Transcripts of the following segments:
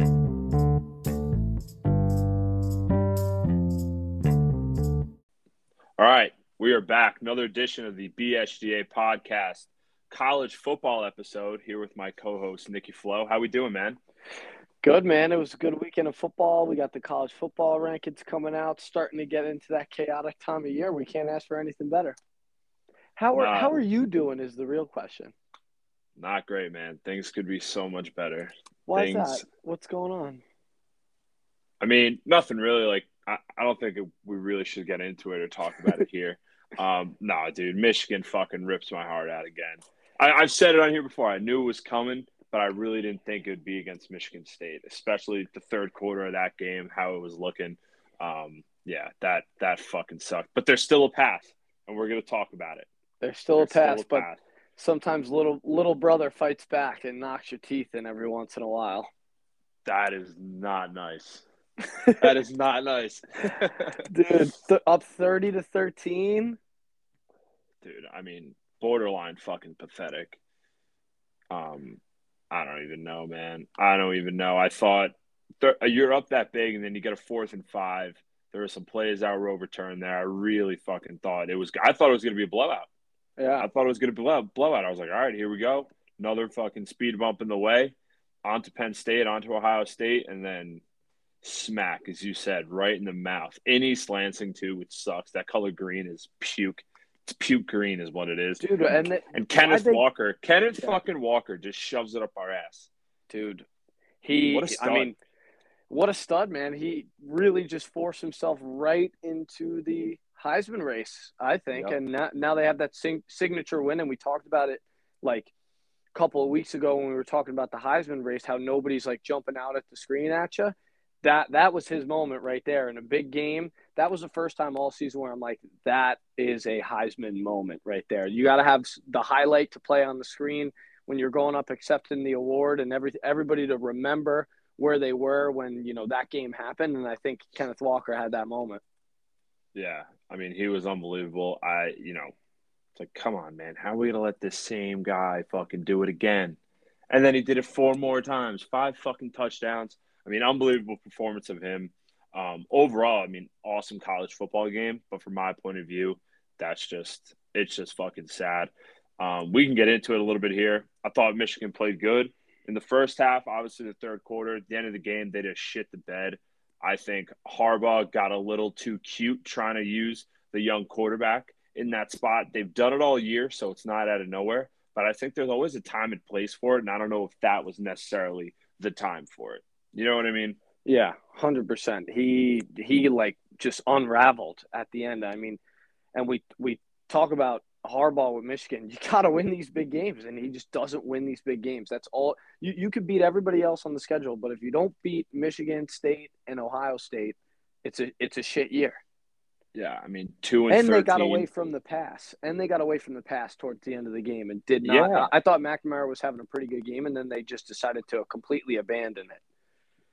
All right, we are back. Another edition of the BSGA podcast, college football episode. Here with my co-host Nikki Flo. How we doing, man? Good man. It was a good weekend of football. We got the college football rankings coming out, starting to get into that chaotic time of year. We can't ask for anything better. How are Nah. how are you doing? Is the real question. Not great, man. Things could be so much better. Why Things- is that? What's going on? I mean, nothing really. Like, I, I don't think we really should get into it or talk about it here. Um, nah, dude, Michigan fucking rips my heart out again. I, I've said it on here before. I knew it was coming, but I really didn't think it would be against Michigan State, especially the third quarter of that game, how it was looking. Um, yeah, that that fucking sucked. But there's still a path, and we're gonna talk about it. There's still a There's pass, but sometimes little little brother fights back and knocks your teeth in every once in a while. that is not nice. That is not nice, Dude, th- up 30 to 13. dude. I mean, borderline fucking pathetic. Um, I don't even know, man. I don't even know. I thought th- you're up that big, and then you get a fourth and five. There were some plays that were overturned there. I really fucking thought it was. I thought it was going to be a blowout. Yeah. I thought it was going to be a blowout. I was like, all right, here we go. Another fucking speed bump in the way. Onto Penn State, onto Ohio State, and then smack, as you said, right in the mouth. In East Lansing, too, which sucks. That color green is puke. It's puke green, is what it is. Dude, and the, And Kenneth think- Walker, Kenneth Yeah. fucking Walker just shoves it up our ass. dude. He, What a stud. I mean, what a stud, man. He really just forced himself right into the Heisman race, I think. Yep. And now, now they have that sing, signature win, and we talked about it like a couple of weeks ago when we were talking about the Heisman race, how nobody's like jumping out at the screen at you. That that was his moment right there in a big game. That was the first time all season where I'm like, that is a Heisman moment right there. You got to have the highlight to play on the screen when you're going up accepting the award and every everybody to remember where they were when you know that game happened and I think Kenneth Walker had that moment. Yeah, I mean, he was unbelievable. I, you know, it's like, come on, man, how are we gonna let this same guy fucking do it again? And then he did it four more times, five fucking touchdowns. I mean, unbelievable performance of him. Um, overall, I mean, awesome college football game. But from my point of view, that's just it's just fucking sad. Um, we can get into it a little bit here. I thought Michigan played good in the first half. Obviously, the third quarter, at the end of the game, they just shit the bed. I think Harbaugh got a little too cute trying to use the young quarterback in that spot. They've done it all year, so it's not out of nowhere. But I think there's always a time and place for it, and I don't know if that was necessarily the time for it. You know what I mean? Yeah, hundred percent. He he like just unraveled at the end. I mean, and we we talk about Harbaugh with Michigan. You got to win these big games, and he just doesn't win these big games. That's all. You you could beat everybody else on the schedule, but if you don't beat Michigan State and Ohio State, it's a it's a shit year. Yeah, I mean, two and, And 13. they got away from the pass, and they got away from the pass towards the end of the game, and did not. Yeah. I thought McNamara was having a pretty good game, and then they just decided to completely abandon it.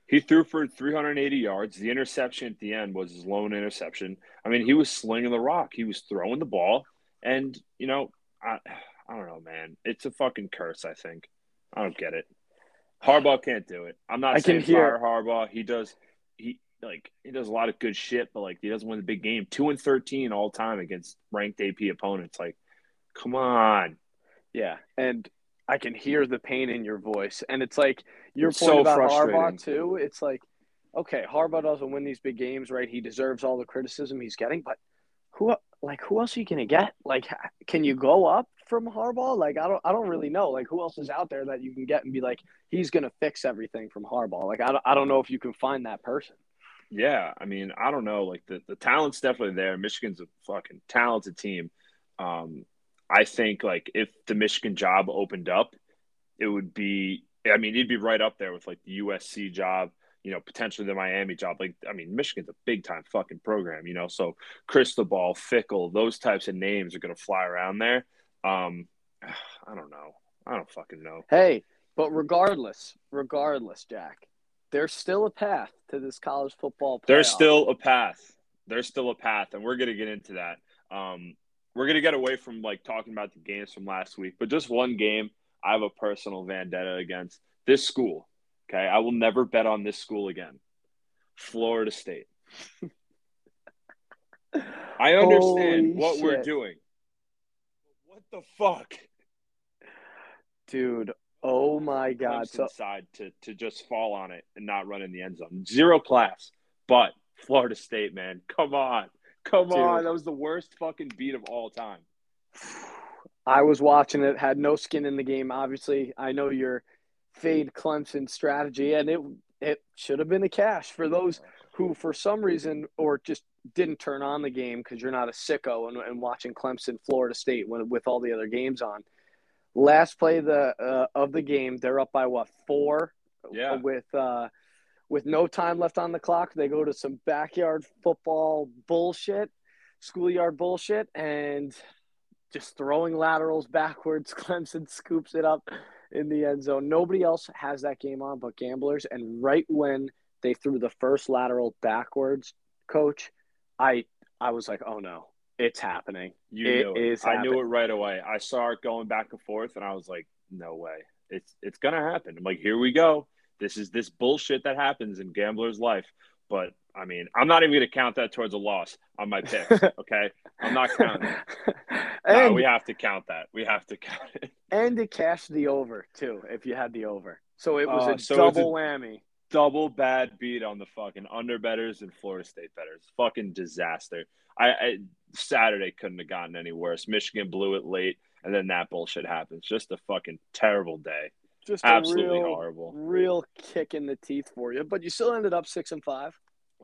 He threw for 380 yards. The interception at the end was his lone interception. I mean, he was slinging the rock. He was throwing the ball, and you know, I, I don't know, man. It's a fucking curse. I think. I don't get it. Harbaugh can't do it. I'm not I saying fire Harbaugh. He does. He like he does a lot of good shit, but like he doesn't win the big game. Two and 13 all time against ranked AP opponents. Like, come on. Yeah, and I can hear the pain in your voice, and it's like your It's point so about. Harbaugh too. It's like, okay, Harbaugh doesn't win these big games, right? He deserves all the criticism he's getting, but who, like, who else are you gonna get? Like, can you go up from Harbaugh? Like, I don't, I don't really know. Like, who else is out there that you can get and be like, he's gonna fix everything from Harbaugh? Like, I don't, I don't know if you can find that person. Yeah, I mean, I don't know. Like the, the talent's definitely there. Michigan's a fucking talented team. Um, I think like if the Michigan job opened up, it would be. I mean, he'd be right up there with like the USC job. You know, potentially the Miami job. Like, I mean, Michigan's a big time fucking program. You know, so Cristobal, Fickell, those types of names are going to fly around there. Um, I don't know. I don't fucking know. Hey, but regardless, regardless, Jack, there's still a path to this college football. There's still a path. There's still a path, and we're gonna get into that. Um, we're gonna get away from like talking about the games from last week, but just one game I have a personal vendetta against this school, Okay, I will never bet on this school again. Florida State. I understand Holy what we're doing. What the fuck? Dude, oh my God. Clemson So, side to to just fall on it and not run in the end zone. Zero class. But Florida State, man, come on. Come Dude. on. That was the worst fucking beat of all time. I was watching it, had no skin in the game. Obviously, I know your fade Clemson strategy, and it it should have been a cash for those who, for some reason, or just didn't turn on the game because you're not a sicko and, and watching Clemson, Florida State when, with all the other games on. Last play the uh, of the game, they're up by what four? Yeah. With uh, with no time left on the clock, they go to some backyard football bullshit, schoolyard bullshit, and just throwing laterals backwards. Clemson scoops it up in the end zone. Nobody else has that game on but gamblers. And right when they threw the first lateral backwards, coach, I I was like, oh no, it's happening. You It knew it. is I knew it right away. I saw it going back and forth, and I was like, "No way! It's it's gonna happen." I'm like, "Here we go. This is this bullshit that happens in gambler's life." But I mean, I'm not even gonna count that towards a loss on my picks. Okay, I'm not counting. it. No, we have to count that. We have to count it. and to cash the over too, if you had the over. So it was Uh, a so it's a- double whammy. Double bad beat on the fucking under betters and Florida State betters. Fucking disaster. I, I Saturday couldn't have gotten any worse. Michigan blew it late, and then that bullshit happens. Just a fucking terrible day. Just Absolutely a real, horrible. real kick in the teeth for you. But you still ended up six and five.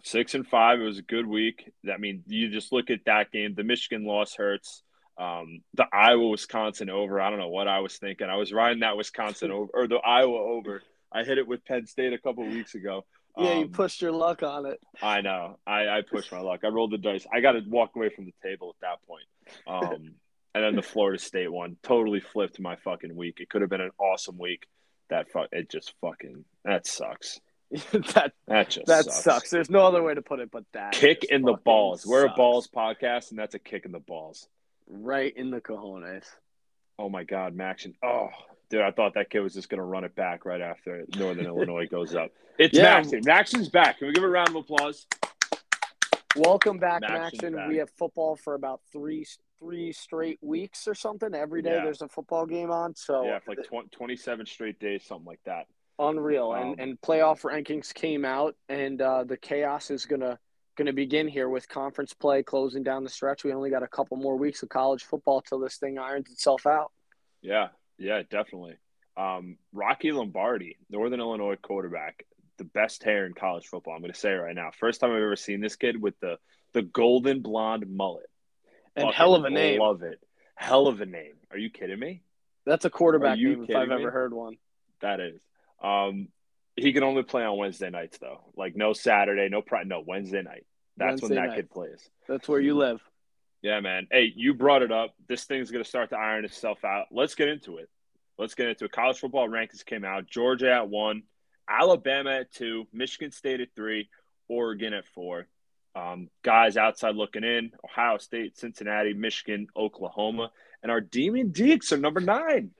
Six and five. It was a good week. I mean, you just look at that game. The Michigan loss hurts. Um, the Iowa Wisconsin over. I don't know what I was thinking. I was riding that Wisconsin over or the Iowa over. I hit it with Penn State a couple weeks ago. Yeah, you Um, pushed your luck on it. I know. I, I pushed my luck. I rolled the dice. I got to walk away from the table at that point. Um, and then the Florida State one totally flipped my fucking week. It could have been an awesome week. That fuck. It just fucking. That sucks. that That just that sucks. sucks. There's no other way to put it but that. Kick in the balls. We're a balls podcast, and that's a kick in the balls. right in the cojones. Oh my God, MACtion. Oh, dude, I thought that kid was just gonna run it back right after Northern Illinois goes up. It's Yeah. MACtion. MACtion's back. Can we give a round of applause? Welcome back, MACtion. We have football for about three three straight weeks or something. Every day Yeah. there's a football game on. So yeah, for like tw- 27 straight days, something like that. Unreal. Um, and and playoff rankings came out, and uh, the chaos is gonna gonna begin here with conference play closing down the stretch. We only got a couple more weeks of college football till this thing irons itself out. Yeah, yeah, definitely. Um, Rocky Lombardi, Northern Illinois quarterback, the best hair in college football. I'm going to say it right now. First time I've ever seen this kid with the the golden blonde mullet. And Fucking hell of a name. Love it. Hell of a name. Are you kidding me? That's a quarterback name if I've me? ever heard one. That is. Um, he can only play on Wednesday nights though. Like no Saturday, no Friday, no Wednesday night. That's Wednesday when that night. kid plays. That's where you live. Yeah, man. Hey, you brought it up. This thing's going to start to iron itself out. Let's get into it. Let's get into it. College football rankings came out. Georgia at one, Alabama at two, Michigan State at three, Oregon at four. Um, guys outside looking in: Ohio State, Cincinnati, Michigan, Oklahoma, and our Demon Deacs are number nine.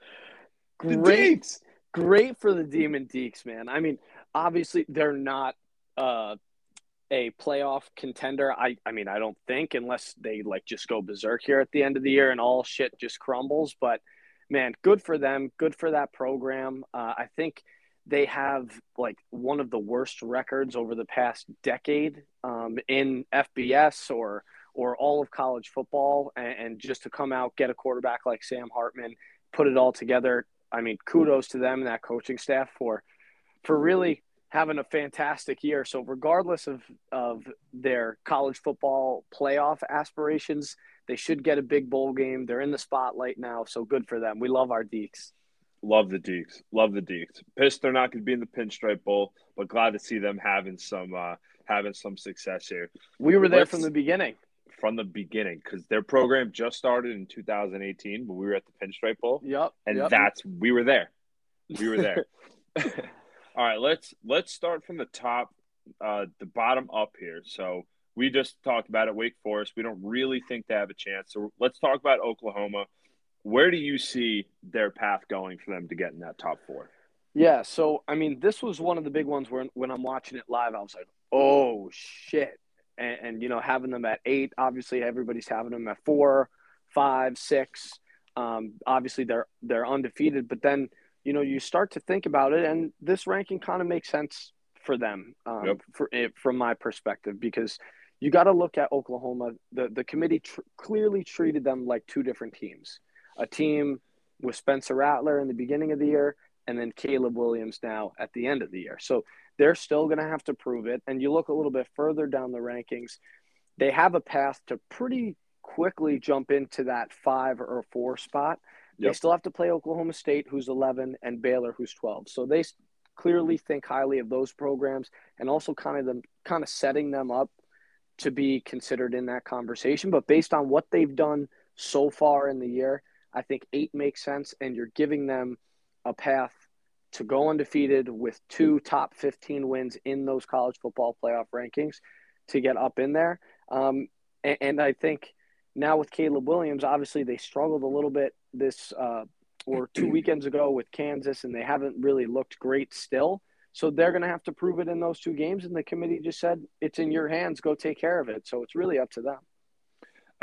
The Great, Deacs. Great for the Demon Deacs, man. I mean, obviously they're not uh, a playoff contender. I, I mean, I don't think unless they like just go berserk here at the end of the year and all shit just crumbles. But man, good for them. Good for that program. Uh, I think they have like one of the worst records over the past decade um, in FBS or or all of college football, and, and just to come out get a quarterback like Sam Hartman, put it all together. I mean, kudos to them and that coaching staff for for really having a fantastic year. So regardless of of their college football playoff aspirations, they should get a big bowl game. They're in the spotlight now, so good for them. We love our Deacs. Love the Deacs. Love the Deacs. Pissed they're not going to be in the Pinstripe Bowl, but glad to see them having some uh, having some success here. We were there Let's- from the beginning. From the beginning because their program just started in 2018, when we were at the Pinstripe Bowl, Yep. and yep. that's we were there. We were there. All right, let's let's start from the top, uh, the bottom up here. So we just talked about it. Wake Forest. We don't really think they have a chance. So let's talk about Oklahoma. Where do you see their path going for them to get in that top four? Yeah, so I mean, this was one of the big ones where when I'm watching it live, I was like, "Oh shit!" And, and you know, having them at eight, obviously everybody's having them at four, five, six. Um, obviously, they're they're undefeated, but then you know you start to think about it, and this ranking kind of makes sense for them, um, yep. for it, from my perspective, because you got to look at Oklahoma. The the committee tr- clearly treated them like two different teams. A team with Spencer Rattler in the beginning of the year, and then Caleb Williams now at the end of the year. So they're still going to have to prove it. And you look a little bit further down the rankings, they have a path to pretty quickly jump into that five or four spot. Yep. They still have to play Oklahoma State, who's 11, and Baylor, who's 12. So they clearly think highly of those programs and also kind of them kind of setting them up to be considered in that conversation. But based on what they've done so far in the year, I think eight makes sense, and you're giving them a path to go undefeated with two top 15 wins in those college football playoff rankings to get up in there. Um, and, and, I think now with Caleb Williams, obviously they struggled a little bit this uh, or two weekends ago with Kansas, and they haven't really looked great still. So they're going to have to prove it in those two games. And the committee just said, it's in your hands. Go take care of it. So it's really up to them.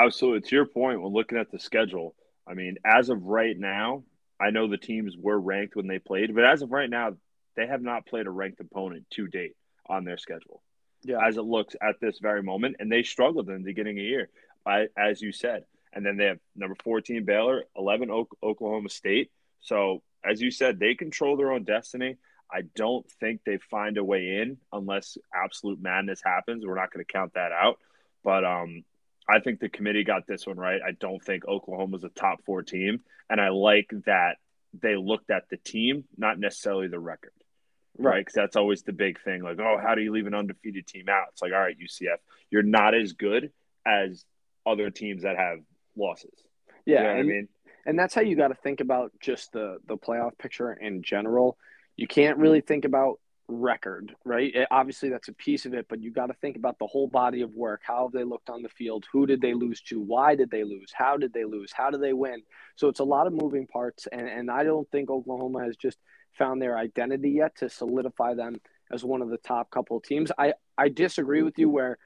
Absolutely. To your point, when looking at the schedule, I mean, as of right now, I know the teams were ranked when they played, but as of right now, they have not played a ranked opponent to date on their schedule. Yeah. As it looks at this very moment, and they struggled in the beginning of the year, as you said. And then they have number 14 Baylor, 11 Oklahoma State. So, as you said, they control their own destiny. I don't think they find a way in unless absolute madness happens. We're not going to count that out. But um, I think the committee got this one right. I don't think Oklahoma's a top four team, and I like that they looked at the team, not necessarily the record, right? Because that's always the big thing. Like, oh, how do you leave an undefeated team out? It's like, all right, UCF, you're not as good as other teams that have losses. Yeah, you know and, I mean, and that's how you got to think about just the the playoff picture in general. You can't really think about record, right? It, obviously, that's a piece of it, but you got to think about the whole body of work. How have they looked on the field? Who did they lose to? Why did they lose? How did they lose? How did they win? So it's a lot of moving parts, and, and I don't think Oklahoma has just found their identity yet to solidify them as one of the top couple teams. I, I disagree with you where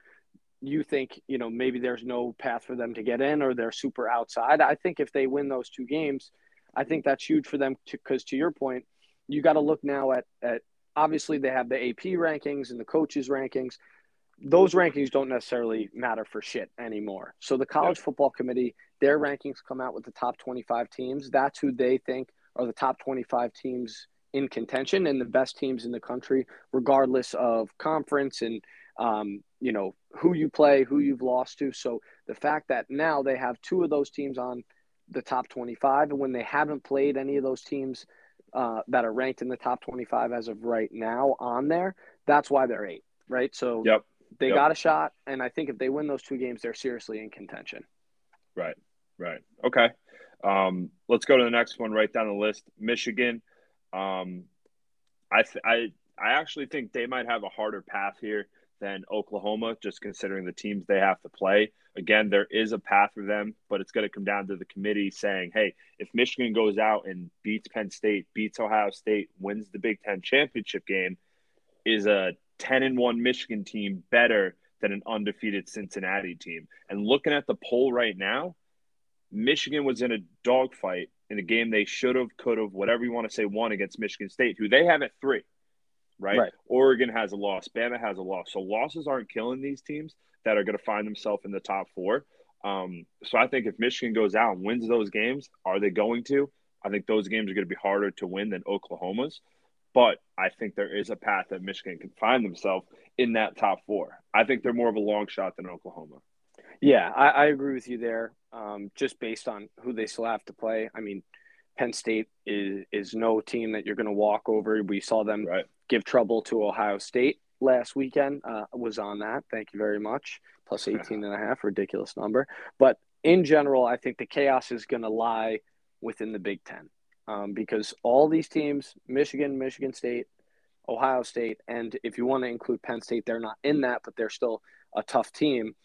you think, you know, maybe there's no path for them to get in or they're super outside. I think if they win those two games, I think that's huge for them because to, to your point, you got to look now at, at obviously they have the AP rankings and the coaches rankings. Those rankings don't necessarily matter for shit anymore. So the college football committee, their rankings come out with the top 25 teams. That's who they think are the top 25 teams in contention and the best teams in the country, regardless of conference and um, you know who you play, who you've lost to. So the fact that now they have two of those teams on the top 25, and when they haven't played any of those teams uh, that are ranked in the top 25 as of right now on there. That's why they're eight, right? So yep. they yep. got a shot, and I think if they win those two games, they're seriously in contention. Right, right. Okay. Um, let's go to the next one right down the list. Michigan. Um, I, th- I, I actually think they might have a harder path here than Oklahoma, just considering the teams they have to play. Again, there is a path for them, but it's going to come down to the committee saying, hey, if Michigan goes out and beats Penn State, beats Ohio State, wins the Big Ten championship game, is a 10 and 1 Michigan team better than an undefeated Cincinnati team? And looking at the poll right now, Michigan was in a dogfight in a game they should have, could have, whatever you want to say, won against Michigan State, who they have at three right? right? Oregon has a loss, Bama has a loss. So losses aren't killing these teams that are going to find themselves in the top four. Um, so I think if Michigan goes out and wins those games, are they going to? I think those games are going to be harder to win than Oklahoma's. But I think there is a path that Michigan can find themselves in that top four. I think they're more of a long shot than Oklahoma. Yeah, I, I agree with you there. Um, just based on who they still have to play. I mean, Penn State is is no team that you're going to walk over. We saw them right. give trouble to Ohio State last weekend. Uh, was on that. Thank you very much. Plus 18 and a half, ridiculous number. But in general, I think the chaos is going to lie within the Big Ten um, because all these teams, Michigan, Michigan State, Ohio State, and if you want to include Penn State, they're not in that, but they're still a tough team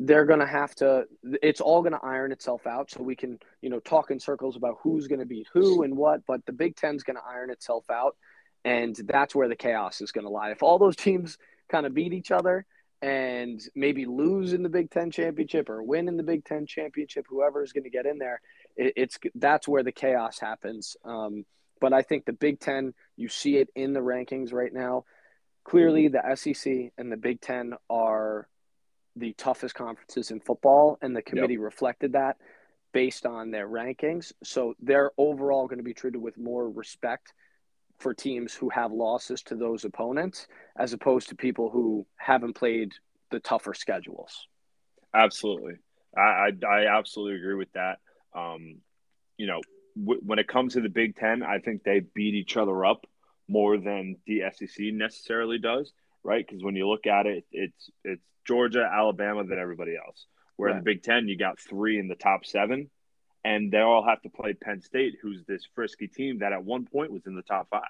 they're going to have to it's all going to iron itself out so we can you know talk in circles about who's going to beat who and what but the big ten's going to iron itself out and that's where the chaos is going to lie. If all those teams kind of beat each other and maybe lose in the big ten championship or win in the big ten championship whoever is going to get in there it, it's that's where the chaos happens. Um, but i think the big ten you see it in the rankings right now. Clearly the sec and the big ten are the toughest conferences in football, and the committee yep. reflected that based on their rankings. So they're overall going to be treated with more respect for teams who have losses to those opponents as opposed to people who haven't played the tougher schedules. Absolutely. I, I, I absolutely agree with that. Um, you know, w- when it comes to the Big Ten, I think they beat each other up more than the SEC necessarily does, right? Because when you look at it, it's it's Georgia, Alabama than everybody else. Where right. in the Big Ten, you got three in the top seven, and they all have to play Penn State, who's this frisky team that at one point was in the top five.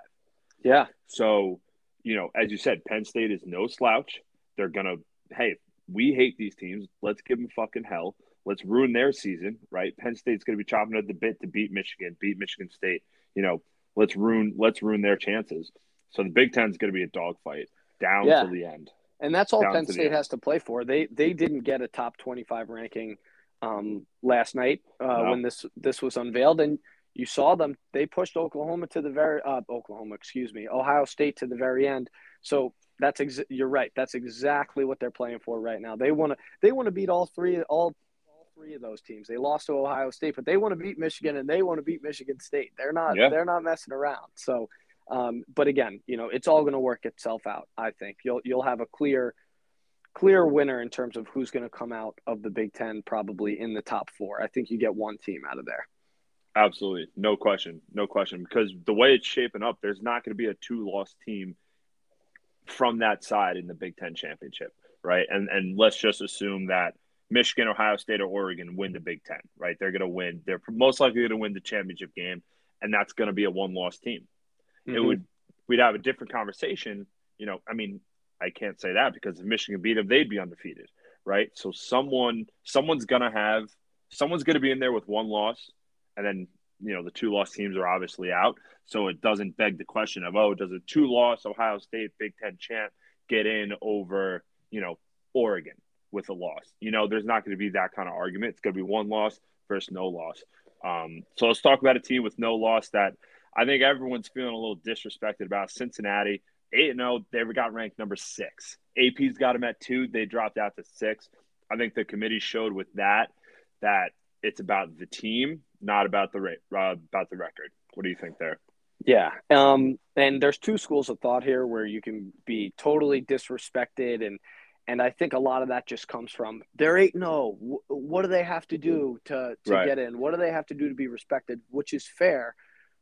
Yeah. So, you know, as you said, Penn State is no slouch. They're gonna, hey, we hate these teams. Let's give them fucking hell. Let's ruin their season, right? Penn State's gonna be chopping at the bit to beat Michigan, beat Michigan State. You know, let's ruin let's ruin their chances. So the Big Ten's gonna be a dogfight down yeah. to the end and that's all Penn State has to play for. They they didn't get a top twenty five ranking um, last night uh, no. when this this was unveiled, and you saw them. They pushed Oklahoma to the very uh, Oklahoma, excuse me, Ohio State to the very end. So that's ex- you're right. That's exactly what they're playing for right now. They want to they want to beat all three all all three of those teams. They lost to Ohio State, but they want to beat Michigan and they want to beat Michigan State. They're not yeah. they're not messing around. So um, but again, you know, it's all going to work itself out. I think you'll you'll have a clear clear winner in terms of who's going to come out of the Big Ten, probably in the top four. I think you get one team out of there. Absolutely, no question, no question. Because the way it's shaping up, there's not going to be a two-loss team from that side in the Big Ten championship, right? And and let's just assume that Michigan, Ohio State, or Oregon win the Big Ten, right? They're going to win. They're most likely going to win the championship game, and that's going to be a one-loss team mm-hmm. it would we'd have a different conversation. You know, I mean, I can't say that because if Michigan beat them, they'd be undefeated, right? So someone someone's gonna have someone's gonna be in there with one loss, and then you know the two loss teams are obviously out. So it doesn't beg the question of oh, does a two loss Ohio State Big Ten champ get in over you know Oregon with a loss? You know, there's not going to be that kind of argument. It's going to be one loss versus no loss. Um, so let's talk about a team with no loss that I think everyone's feeling a little disrespected about Cincinnati. 8 0, they got ranked number six. AP's got them at two. They dropped out to six. I think the committee showed with that that it's about the team, not about the rate, uh, about the record. What do you think there? Yeah. Um, and there's two schools of thought here where you can be totally disrespected and and I think a lot of that just comes from they're 8 0. What do they have to do to, to right. get in? What do they have to do to be respected? Which is fair.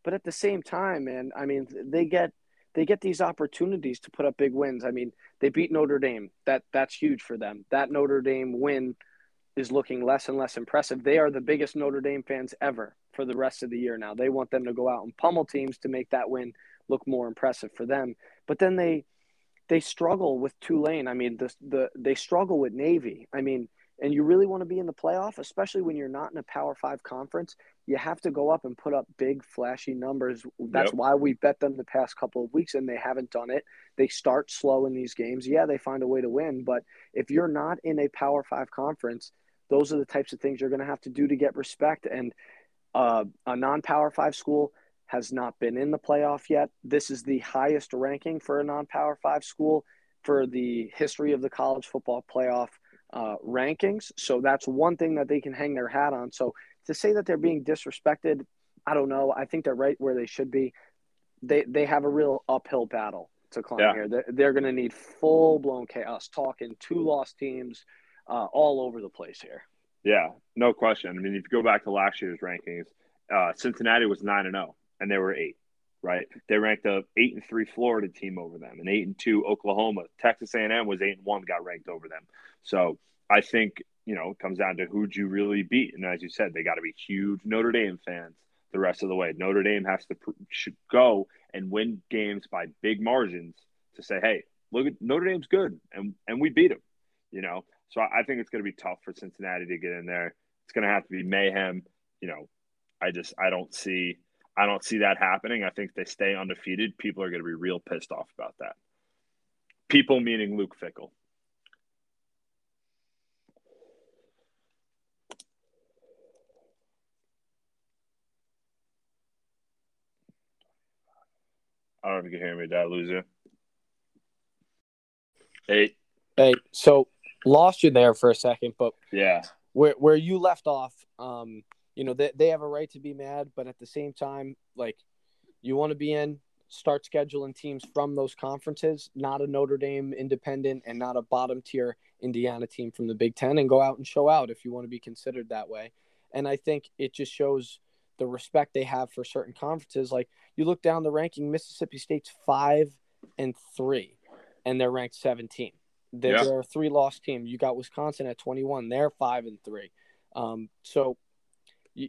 But at the same time, man, I mean, they get they get these opportunities to put up big wins. I mean, they beat Notre Dame. That that's huge for them. That Notre Dame win is looking less and less impressive. They are the biggest Notre Dame fans ever for the rest of the year now. They want them to go out and pummel teams to make that win look more impressive for them. But then they they struggle with Tulane. I mean, the the they struggle with Navy. I mean, and you really want to be in the playoff, especially when you're not in a Power Five conference, you have to go up and put up big, flashy numbers. That's yep. why we bet them the past couple of weeks, and they haven't done it. They start slow in these games. Yeah, they find a way to win, but if you're not in a Power Five conference, those are the types of things you're going to have to do to get respect. And uh, a non-Power Five school has not been in the playoff yet. This is the highest ranking for a non-Power Five school for the history of the college football playoff uh, rankings. So that's one thing that they can hang their hat on. So to say that they're being disrespected, I don't know. I think they're right where they should be. They they have a real uphill battle to climb yeah. here. They're, they're going to need full blown chaos. Talking two lost teams uh, all over the place here. Yeah, no question. I mean, if you go back to last year's rankings, uh, Cincinnati was nine and zero, oh, and they were eight. Right? They ranked a eight and three Florida team over them, and eight and two Oklahoma. Texas A and M was eight and one, got ranked over them. So I think you know it comes down to who'd you really beat, and as you said, they got to be huge Notre Dame fans the rest of the way. Notre Dame has to should go and win games by big margins to say, hey, look at Notre Dame's good, and and we beat them. You know, So I think it's going to be tough for Cincinnati to get in there. It's going to have to be mayhem. You know, I just I don't see I don't see that happening. I think they stay undefeated. People are going to be real pissed off about that. People meaning Luke Fickell. I don't know if you can hear me. Did I lose you? Hey. Hey, so lost you there for a second, but yeah, where where you left off, um, you know, they they have a right to be mad, but at the same time, like you want to be in, start scheduling teams from those conferences, not a Notre Dame independent and not a bottom tier Indiana team from the Big Ten, and go out and show out if you want to be considered that way. And I think it just shows the respect they have for certain conferences. Like you look down the ranking, Mississippi State's five and three, and they're ranked 17. They're, yeah. they're a three loss team. You got Wisconsin at 21. They're five and three. Um, so you,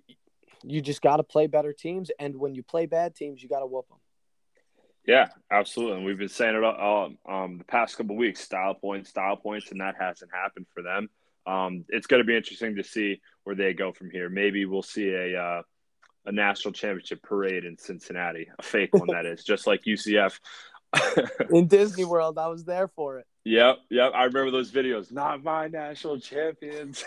you just got to play better teams. And when you play bad teams, you got to whoop them. Yeah, absolutely. And we've been saying it all um, the past couple weeks style points, style points, and that hasn't happened for them. Um, it's going to be interesting to see where they go from here. Maybe we'll see a uh, a national championship parade in Cincinnati, a fake one that is, just like UCF. in Disney World, I was there for it. Yep, yep. I remember those videos. Not my national champions.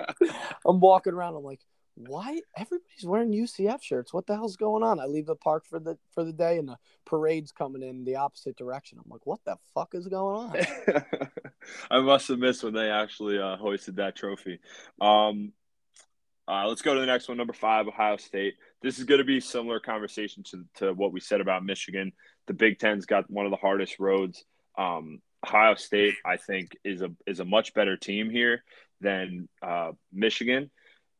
I'm walking around. I'm like, why everybody's wearing UCF shirts? What the hell's going on? I leave the park for the for the day, and the parade's coming in the opposite direction. I'm like, what the fuck is going on? I must have missed when they actually uh, hoisted that trophy. Um, uh, let's go to the next one, number five, Ohio State. This is going to be similar conversation to, to what we said about Michigan. The Big Ten's got one of the hardest roads. Um, Ohio State, I think, is a is a much better team here than uh, Michigan.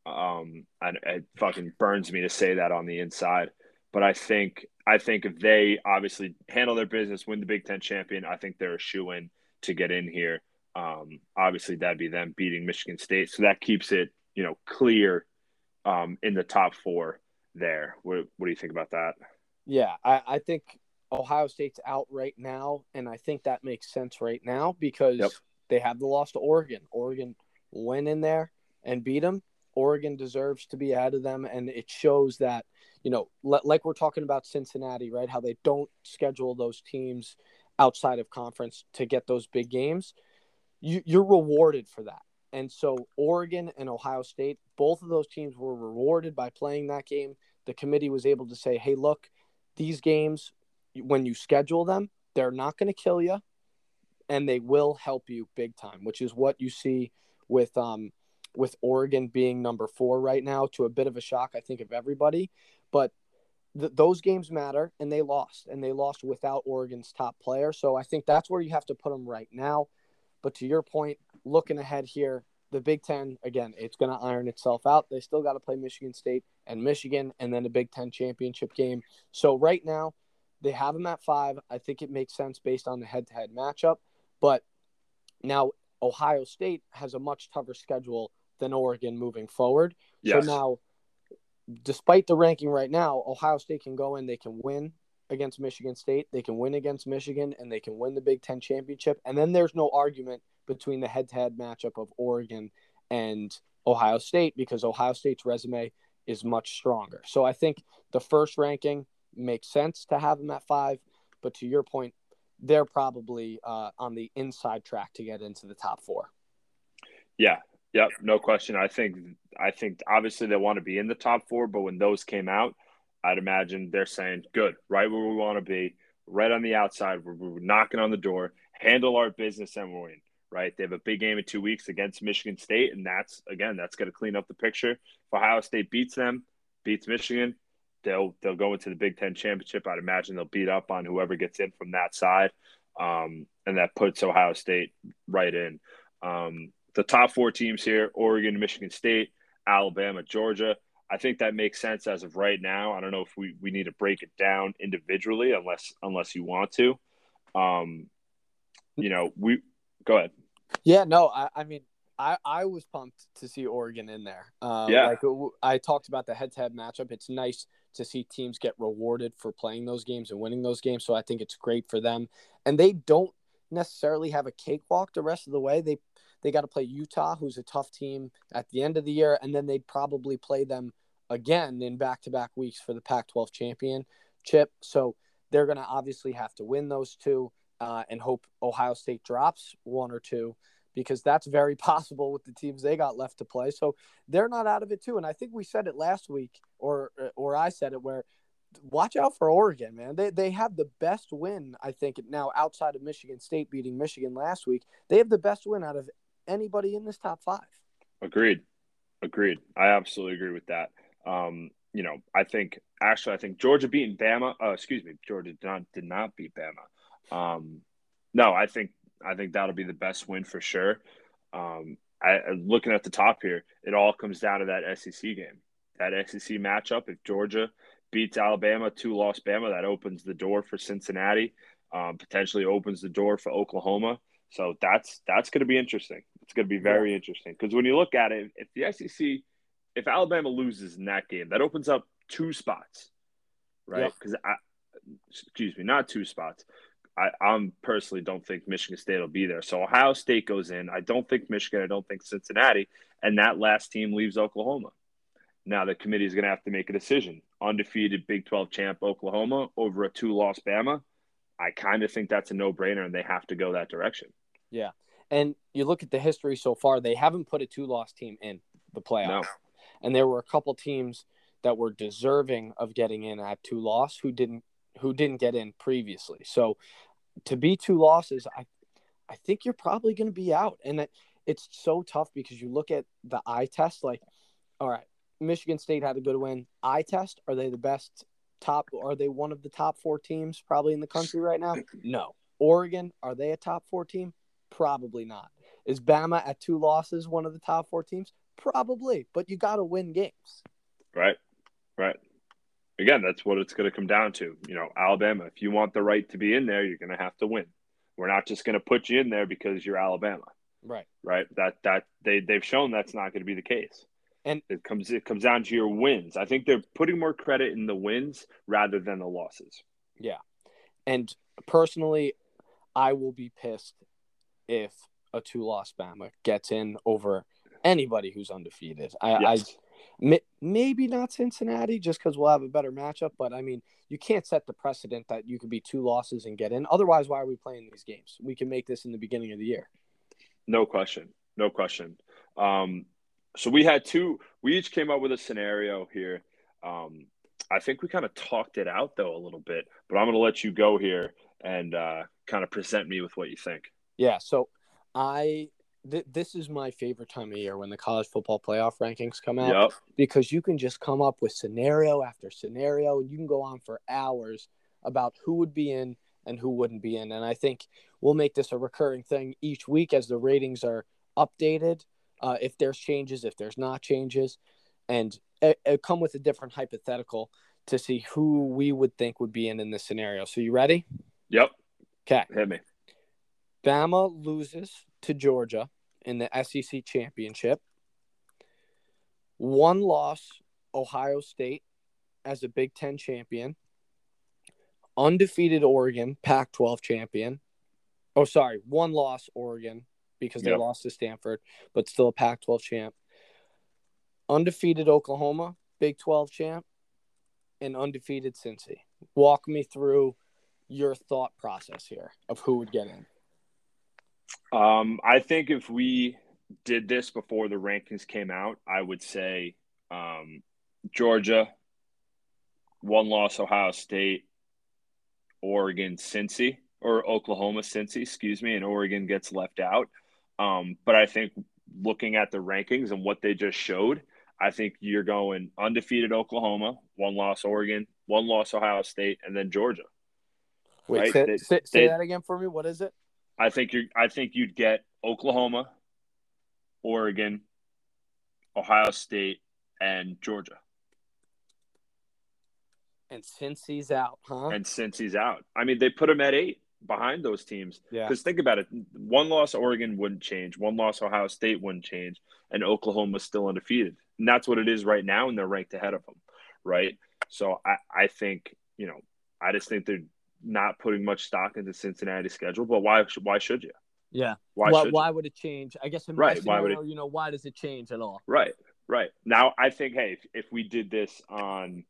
Um, it fucking burns me to say that on the inside, but I think I think if they obviously handle their business, win the Big Ten champion, I think they're a shoe in to get in here. Um, obviously, that'd be them beating Michigan State, so that keeps it you know, clear um, in the top four there. What, what do you think about that? Yeah, I, I think Ohio State's out right now, and I think that makes sense right now because yep. they have the loss to Oregon. Oregon went in there and beat them. Oregon deserves to be ahead of them, and it shows that you know, like we're talking about Cincinnati, right? How they don't schedule those teams outside of conference to get those big games. You, you're rewarded for that. And so Oregon and Ohio State, both of those teams were rewarded by playing that game. The committee was able to say, hey, look, these games, when you schedule them, they're not going to kill you and they will help you big time, which is what you see with um with Oregon being number 4 right now to a bit of a shock I think of everybody, but th- those games matter and they lost and they lost without Oregon's top player. So I think that's where you have to put them right now. But to your point, looking ahead here, the Big Ten, again, it's going to iron itself out. They still got to play Michigan State and Michigan and then a Big Ten championship game. So right now, they have them at five. I think it makes sense based on the head to head matchup. But now Ohio State has a much tougher schedule than Oregon moving forward. Yes. So now, despite the ranking right now, Ohio State can go in, they can win against Michigan State, they can win against Michigan, and they can win the Big Ten championship. And then there's no argument between the head-to-head matchup of Oregon and Ohio State because Ohio State's resume is much stronger. So I think the first ranking makes sense to have them at five, but to your point, they're probably uh, on the inside track to get into the top four. Yeah, yep, no question. I think I think obviously they want to be in the top four, but when those came out, I'd imagine they're saying, "Good, right where we want to be, right on the outside. We're, we're knocking on the door, handle our business, and win." right? They have a big game in two weeks against Michigan State, and that's again that's going to clean up the picture. If Ohio State beats them, beats Michigan, they'll they'll go into the Big Ten championship. I'd imagine they'll beat up on whoever gets in from that side, um, and that puts Ohio State right in. Um, the top four teams here: Oregon, Michigan State, Alabama, Georgia. I think that makes sense as of right now. I don't know if we, we need to break it down individually, unless unless you want to. Um, you know, we go ahead. Yeah, no, I, I mean, I, I was pumped to see Oregon in there. Um, yeah. Like I talked about the head to head matchup. It's nice to see teams get rewarded for playing those games and winning those games. So I think it's great for them. And they don't necessarily have a cakewalk the rest of the way. They they got to play Utah, who's a tough team at the end of the year, and then they'd probably play them again in back to back weeks for the Pac 12 championship. So they're going to obviously have to win those two uh, and hope Ohio State drops one or two because that's very possible with the teams they got left to play. So they're not out of it too. And I think we said it last week, or or I said it where watch out for Oregon, man. They they have the best win, I think, now outside of Michigan State beating Michigan last week. They have the best win out of anybody in this top five. Agreed. Agreed. I absolutely agree with that. Um, you know, I think actually, I think Georgia beating Bama. Uh, excuse me, Georgia did not did not beat Bama. Um, no, I think I think that'll be the best win for sure. Um, I, looking at the top here, it all comes down to that SEC game, that SEC matchup. If Georgia beats Alabama, two lost Bama, that opens the door for Cincinnati. Um, potentially opens the door for Oklahoma. So that's that's going to be interesting. It's going to be very yeah. interesting because when you look at it, if the SEC, if Alabama loses in that game, that opens up two spots, right? Because yeah. I, excuse me, not two spots. I, I'm personally don't think Michigan State will be there. So Ohio State goes in. I don't think Michigan. I don't think Cincinnati, and that last team leaves Oklahoma. Now the committee is going to have to make a decision: undefeated Big 12 champ Oklahoma over a two-loss Bama. I kind of think that's a no-brainer, and they have to go that direction. Yeah, and you look at the history so far; they haven't put a two-loss team in the playoffs, no. And there were a couple teams that were deserving of getting in at two loss who didn't who didn't get in previously. So to be two losses, I I think you're probably going to be out, and it, it's so tough because you look at the eye test. Like, all right, Michigan State had a good win. Eye test, are they the best top? Are they one of the top four teams probably in the country right now? No. Oregon, are they a top four team? Probably not. Is Bama at two losses one of the top four teams? Probably, but you got to win games. Right, right again, that's what it's going to come down to. You know, Alabama, if you want the right to be in there, you're going to have to win. We're not just going to put you in there because you're Alabama. Right. Right. That that they they've shown that's not going to be the case. And it comes it comes down to your wins. I think they're putting more credit in the wins rather than the losses. Yeah. And personally, I will be pissed if a two loss Bama gets in over anybody who's undefeated. I, yes. Maybe not Cincinnati, just because we'll have a better matchup. But I mean, you can't set the precedent that you could be two losses and get in. Otherwise, why are we playing these games? We can make this in the beginning of the year. No question. No question. Um, so we had two. We each came up with a scenario here. Um, I think we kind of talked it out though a little bit, but I'm going to let you go here and uh, kind of present me with what you think. Yeah. So I th- this is my favorite time of year when the college football playoff rankings come out yep. because you can just come up with scenario after scenario and you can go on for hours about who would be in and who wouldn't be in. And I think we'll make this a recurring thing each week as the ratings are updated. Uh, if there's changes, if there's not changes, and it, it come with a different hypothetical to see who we would think would be in in this scenario. So you ready? Yep. Okay. Hit me. Bama loses to Georgia in the SEC championship. One loss, Ohio State as a Big Ten champion. Undefeated Oregon, Pac 12 champion. Oh, sorry, one loss, Oregon, because they yep. lost to Stanford, but still a Pac 12 champ. Undefeated Oklahoma, Big 12 champ, and undefeated Cincy. Walk me through your thought process here of who would get in. Um, I think if we did this before the rankings came out, I would say um, Georgia, one loss, Ohio State, Oregon, Cincy, or Oklahoma, Cincy, excuse me, and Oregon gets left out. Um, but I think looking at the rankings and what they just showed, I think you're going undefeated Oklahoma, one loss Oregon, one loss Ohio State, and then Georgia. Wait, right? say, they, say, say they, that again for me. What is it? I think you I think you'd get Oklahoma, Oregon, Ohio State, and Georgia. And Cincy's out, huh? And Cincy's out, I mean, they put him at eight behind those teams. Yeah. Because think about it: one loss Oregon wouldn't change, one loss Ohio State wouldn't change, and Oklahoma's still undefeated. And that's what it is right now, and they're ranked ahead of them, right? So I, I think you know, I just think they're not putting much stock into Cincinnati's schedule, but why why should you? Yeah. Why Why, why, would it change? I guess in Right, my why would scenario, you know, why does it change at all? Right, right. Now I think, hey, if, if we did this on,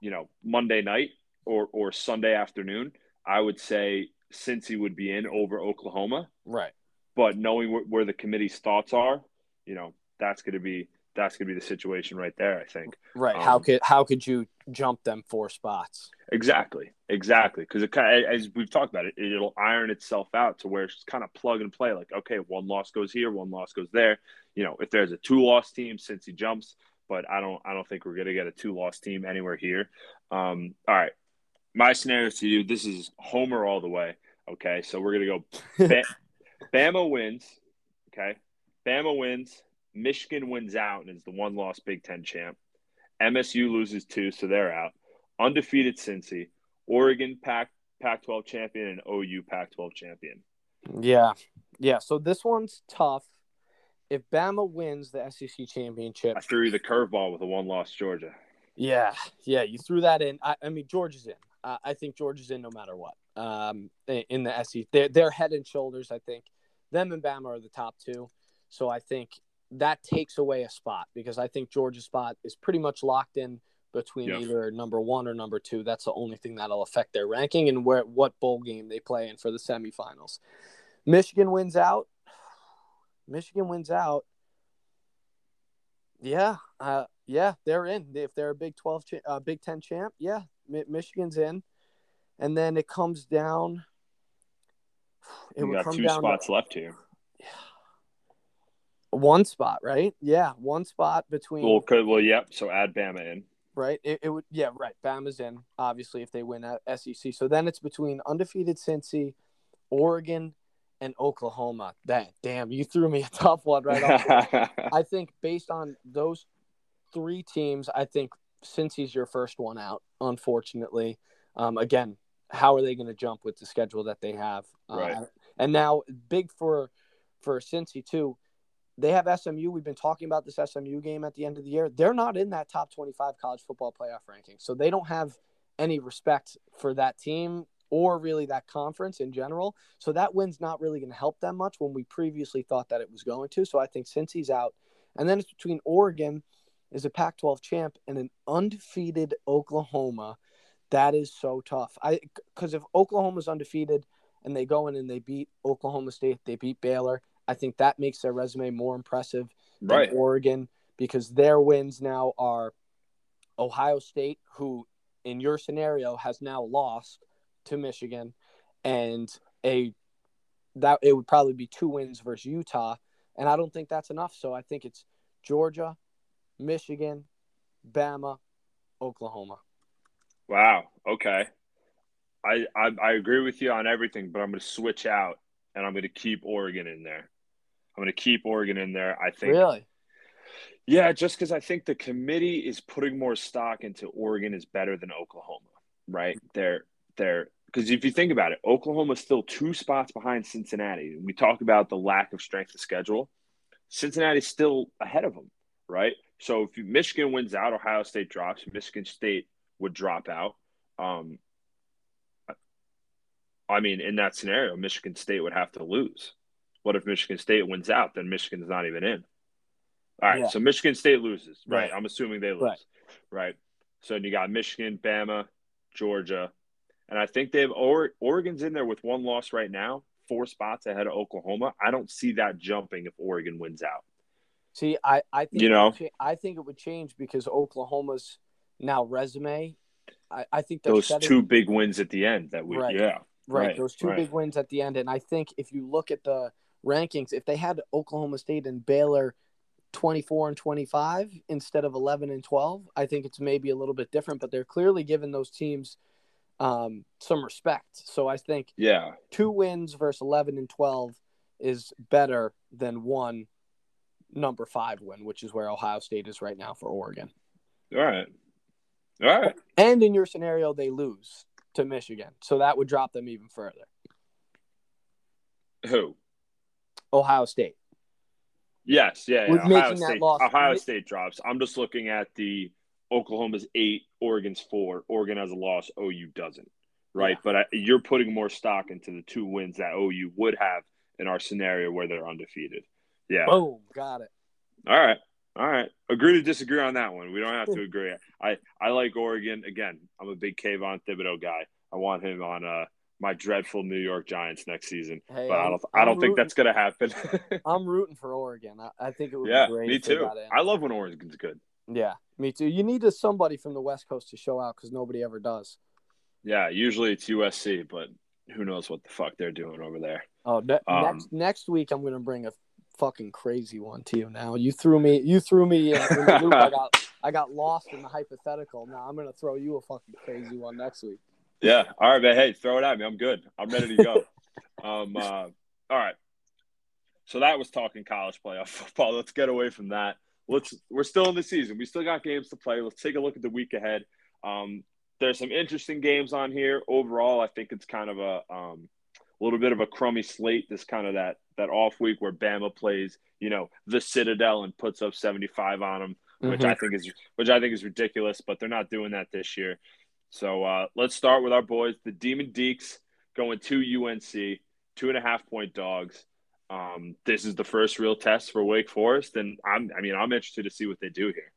you know, Monday night or or Sunday afternoon, I would say Cincy would be in over Oklahoma. Right. But knowing where, where the committee's thoughts are, you know, that's going to be that's going to be the situation right there. I think Right. how Um, could how could you jump them four spots? exactly, exactly because it kind of, as we've talked about it, it'll iron itself out to where it's kind of plug and play. Like, okay, one loss goes here, one loss goes there. You know, if there's a two loss team, Cincy jumps. But I don't I don't think we're going to get a two loss team anywhere here. Um, all right, my scenario to you: this is Homer all the way. Okay, so we're gonna go. Ba- Bama wins. Okay, Bama wins. Michigan wins out and is the one loss Big Ten champ. MSU loses two, so they're out. Undefeated Cincy. Oregon Pac Pac 12 champion and OU Pac 12 champion. Yeah. Yeah. So this one's tough. If Bama wins the SEC championship, I threw you the curveball with a one loss Georgia. yeah, yeah, you threw that in. I, I mean, Georgia's in. Uh, I think Georgia's in no matter what. Um, in the SEC, they're, they're head and shoulders. I think them and Bama are the top two. So I think that takes away a spot because I think Georgia's spot is pretty much locked in between either number one or number two. That's the only thing that'll affect their ranking and where what bowl game they play in for the semifinals. Michigan wins out. Michigan wins out. Yeah, uh, yeah, they're in. If they're a Big Twelve, cha- uh, Big Ten champ, yeah, Mi- Michigan's in. And then it comes down. It You got come two down to- spots left here. One spot, right? Yeah, one spot between Well, could, well, yep. So add Bama in. right. It, it would yeah, right. Bama's in obviously if they win at SEC. So then it's between undefeated Cincy, Oregon, and Oklahoma. That damn, you threw me a tough one right off. I think based on those three teams, I think Cincy's your first one out. Unfortunately, um, again, how are they going to jump with the schedule that they have? Right. Uh, and now, big for for Cincy too. They have SMU. We've been talking about this SMU game at the end of the year. They're not in that top twenty-five college football playoff ranking, so they don't have any respect for that team or really that conference in general. So that win's not really going to help them much when we previously thought that it was going to. So I think Cincy's out, and then it's between Oregon is a Pac-12 champ and an undefeated Oklahoma. That is so tough. I because if Oklahoma's undefeated and they go in and they beat Oklahoma State, they beat Baylor. I think that makes their resume more impressive than right. Oregon because their wins now are Ohio State, who in your scenario has now lost to Michigan, and a that it would probably be two wins versus Utah, and I don't think that's enough. So I think it's Georgia, Michigan, Bama, Oklahoma. Wow. Okay. I, I I agree with you on everything, but I'm going to switch out and I'm going to keep Oregon in there. I'm going to keep Oregon in there. I think. Really? Yeah, just because I think the committee is putting more stock into Oregon is better than Oklahoma, right? They're they're because if you think about it, Oklahoma's still two spots behind Cincinnati. We talk about the lack of strength of schedule. Cincinnati's still ahead of them, right? So if Michigan wins out, Ohio State drops. Michigan State would drop out. Um, I mean, in that scenario, Michigan State would have to lose. What if Michigan State wins out? Then Michigan's not even in. All right, Yeah. so Michigan State loses, right? Right. I'm assuming they lose, Right. right? So you got Michigan, Bama, Georgia, and I think they have or- Oregon's in there with one loss right now, four spots ahead of Oklahoma. I don't see that jumping if Oregon wins out. See, I I think You know? cha- I think it would change because Oklahoma's now resume. I, I think Those setting- two big wins at the end that we, Right. yeah, Right, Right, those two right. big wins at the end, and I think if you look at the rankings, if they had Oklahoma State and Baylor twenty four and twenty five instead of eleven and twelve, I think it's maybe a little bit different. But they're clearly giving those teams um, some respect. So I think yeah, two wins versus eleven and twelve is better than one number five win, which is where Ohio State is right now for Oregon. all right, all right. And in your scenario, they lose to Michigan, so that would drop them even further. Who? Ohio State. Yes, yeah, yeah. Ohio State. loss- Ohio State drops. I'm just looking at the Oklahoma's eight, Oregon's four. Oregon has a loss. OU doesn't. Right, Yeah. but I, you're putting more stock into the two wins that OU would have in our scenario where they're undefeated. Yeah. Boom, got it. All right. All right. Agree to disagree on that one. We don't have to agree. I, I like Oregon. Again, I'm a big Kayvon Thibodeaux guy. I want him on uh, my dreadful New York Giants next season. Hey, but I I'm- don't I don't think that's gonna happen. I'm rooting for Oregon. I, I think it would yeah, be great. me too. I love when Oregon's good. Yeah, me too. You need somebody from the West Coast to show out because nobody ever does. Yeah, usually it's USC, but who knows what the fuck they're doing over there. Oh, ne- Um, next next week I'm gonna bring a fucking crazy one to you. Now you threw me, you threw me in, in loop. I got I got lost in the hypothetical. Now I'm gonna throw you a fucking crazy one next week. Yeah. All right, man. Hey, throw it at me. I'm good. I'm ready to go. um, uh, all right. So that was talking college playoff football. Let's get away from that. Let's. We're still in the season. We still got games to play. Let's take a look at the week ahead. Um, there's some interesting games on here. Overall, I think it's kind of a um, a little bit of a crummy slate. This kind of that that off week where Bama plays, you know, the Citadel and puts up 75 on them which I think is which I think is ridiculous, but they're not doing that this year. So uh, let's start with our boys, the Demon Deacs, going to UNC, two and a half point dogs. Um, this is the first real test for Wake Forest, and I'm I mean I'm interested to see what they do here.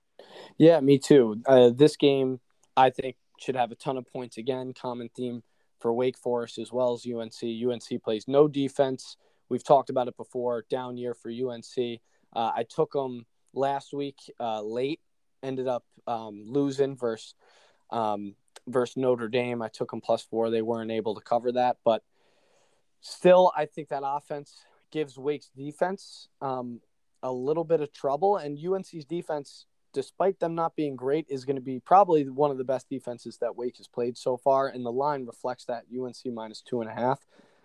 Yeah, me too. Uh, this game, I think, should have a ton of points again. Common theme for Wake Forest as well as UNC. UNC plays no defense. We've talked about it before. Down year for UNC. Uh, I took them last week uh, late. Ended up um, losing versus um, versus Notre Dame. I took them plus four. They weren't able to cover that, but still, I think that offense gives Wake's defense um, a little bit of trouble, and UNC's defense despite them not being great, is going to be probably one of the best defenses that Wake has played so far. And the line reflects that UNC minus two and a half.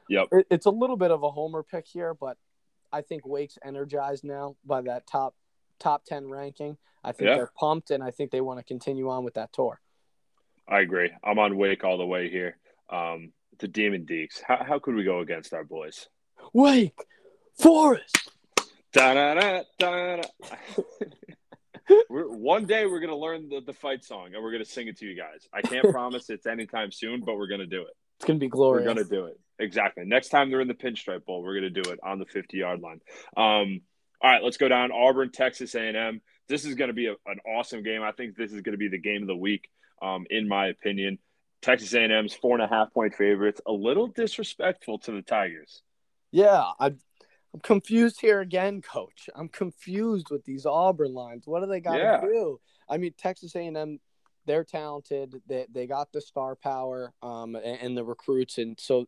Yep. It's a little bit of a homer pick here, but I think Wake's energized now by that top top ten ranking. I think Yeah. they're pumped, and I think they want to continue on with that tour. I agree. I'm on Wake all the way here. Um, the Demon Deacs. How, how could we go against our boys? Wake Forest. Da-da-da, da-da. one day we're gonna learn the, the fight song and we're gonna sing it to you guys. I can't promise it's anytime soon, but we're gonna do it. It's going to be glorious. We're gonna do it exactly. Next time they're in the Pinstripe Bowl, we're gonna do it on the 50 yard line. Um, all right, let's go down Auburn, Texas A&M. This is gonna be a, an awesome game. I think this is gonna be the game of the week, um, in my opinion. Texas A&M's four and a half point favorites. A little disrespectful to the Tigers. Yeah, I'm, I'm confused here again, Coach. I'm confused with these Auburn lines. What do they got to Yeah. do? I mean, Texas A&M, they're talented. They they got the star power, um, and, and the recruits, and so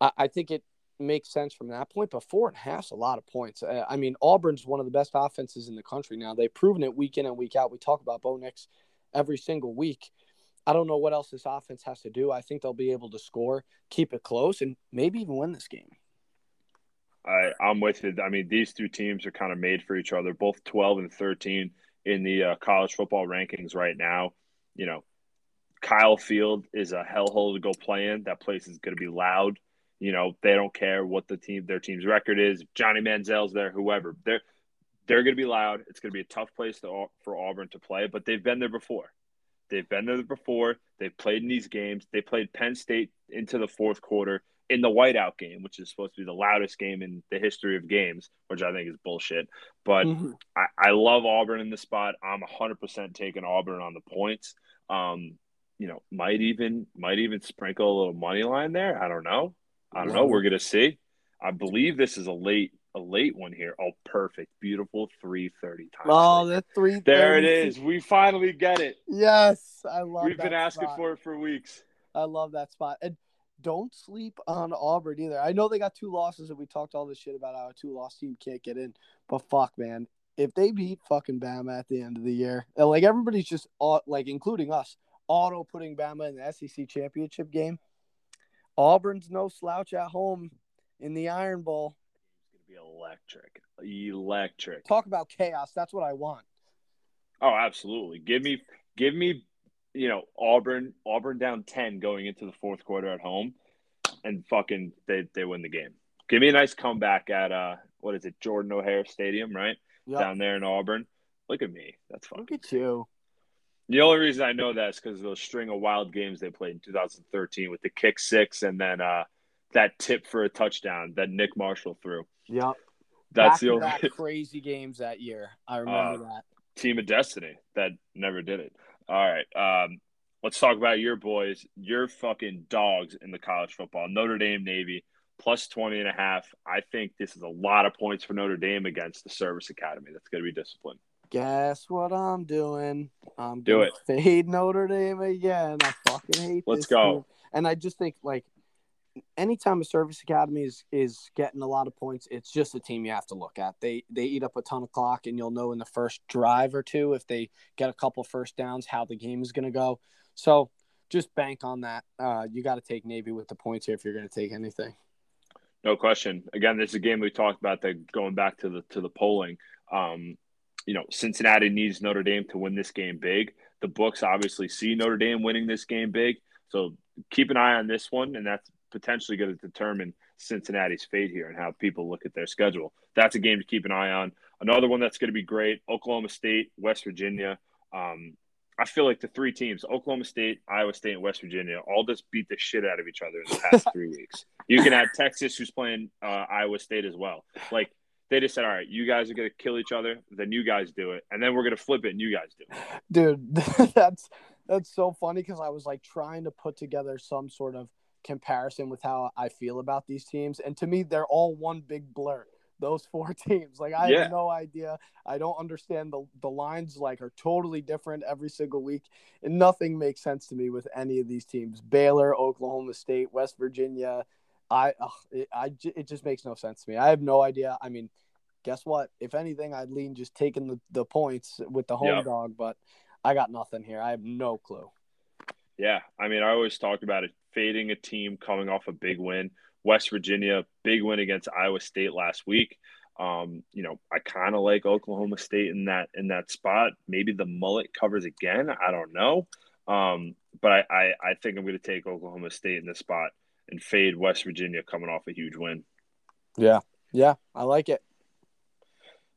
I, I think it makes sense from that point. But four and a half's a lot of points. Uh, I mean, Auburn's one of the best offenses in the country now. They've proven it week in and week out. We talk about Bo Nix every single week. I don't know what else this offense has to do. I think they'll be able to score, keep it close, and maybe even win this game. I, I'm with you. I mean, these two teams are kind of made for each other, both 12 and 13 in the uh, college football rankings right now. You know, Kyle Field is a hellhole to go play in. That place is going to be loud. You know, they don't care what the team, their team's record is. Johnny Manziel's there, whoever. They're they're going to be loud. It's going to be a tough place to, for Auburn to play, but they've been there before. They've been there before. They've played in these games. They played Penn State into the fourth quarter in the whiteout game, which is supposed to be the loudest game in the history of games, which I think is bullshit. But Mhm. I, I love Auburn in the spot. I'm 100% taking Auburn on the points. Um, you know, might even might even sprinkle a little money line there. I don't know. I don't know. We're gonna see. I believe this is a late a late one here. Oh, perfect, beautiful 3:30 time. Oh, the three. there it is. We finally get it. Yes, I love. We've been asking spot. for it for weeks. I love that spot, and don't sleep on Auburn either. I know they got two losses, and we talked all this shit about how a two-loss team can't get in, but fuck, man, if they beat fucking Bama at the end of the year, and, like everybody's just like, including us, auto putting Bama in the SEC championship game. Auburn's no slouch at home in the Iron Bowl. It's gonna be electric, electric. Talk about chaos. That's what I want. Oh, absolutely. Give me, give me, you know, Auburn, Auburn down ten going into the fourth quarter at home, and fucking they they win the game. Give me a nice comeback at uh, what is it, Jordan O'Hare Stadium, right Yep. down there in Auburn. Look at me. That's Look fucking. at you. The only reason I know that is because of those string of wild games they played in 2013 with the kick six and then uh, that tip for a touchdown that Nick Marshall threw. Yep. That's the Back-to-back only crazy games that year. I remember that. team of destiny that never did it. All right. Um, let's talk about your boys, your fucking dogs in the college football. Notre Dame Navy plus 20 and a half. I think this is a lot of points for Notre Dame against the service academy. That's going to be disciplined. Guess what I'm doing? I'm Do gonna it. Fade Notre Dame again. I fucking hate Let's this go. team. And I just think like anytime a service academy is, is getting a lot of points, it's just a team you have to look at. They they eat up a ton of clock, and you'll know in the first drive or two if they get a couple first downs how the game is going to go. So just bank on that. Uh, you got to take Navy with the points here if you're going to take anything. No question. Again, this is a game we talked about that going back to the to the polling. Um, you know, Cincinnati needs Notre Dame to win this game big. The books obviously see Notre Dame winning this game big. So keep an eye on this one, and that's potentially going to determine Cincinnati's fate here and how people look at their schedule. That's a game to keep an eye on. Another one that's going to be great: Oklahoma State, West Virginia. Um, I feel like the three teams, Oklahoma State, Iowa State, and West Virginia, all just beat the shit out of each other in the past three weeks. You can add Texas, who's playing uh, Iowa State as well. Like they just said, all right, you guys are going to kill each other, then you guys do it, and then we're going to flip it and you guys do it. dude that's that's so funny because i was like trying to put together some sort of comparison with how i feel about these teams. And to me they're all one big blur those four teams. Like i Yeah. have no idea. I don't understand the the lines like are totally different every single week. And nothing makes sense to me with any of these teams. Baylor oklahoma state west virginia. I ugh, it, I it just makes no sense to me. I have no idea. I mean guess what? If anything i'd lean just taking the, the points with the home Yep. dog but I got nothing here. I have no clue. Yeah, I mean, I always talk about it fading a team coming off a big win. West Virginia, big win against Iowa State last week. Um, you know, I kind of like Oklahoma State in that in that spot. Maybe the mullet covers again. I don't know, um, but I, I I think I'm going to take Oklahoma State in this spot and fade West Virginia coming off a huge win. Yeah. Yeah, I like it.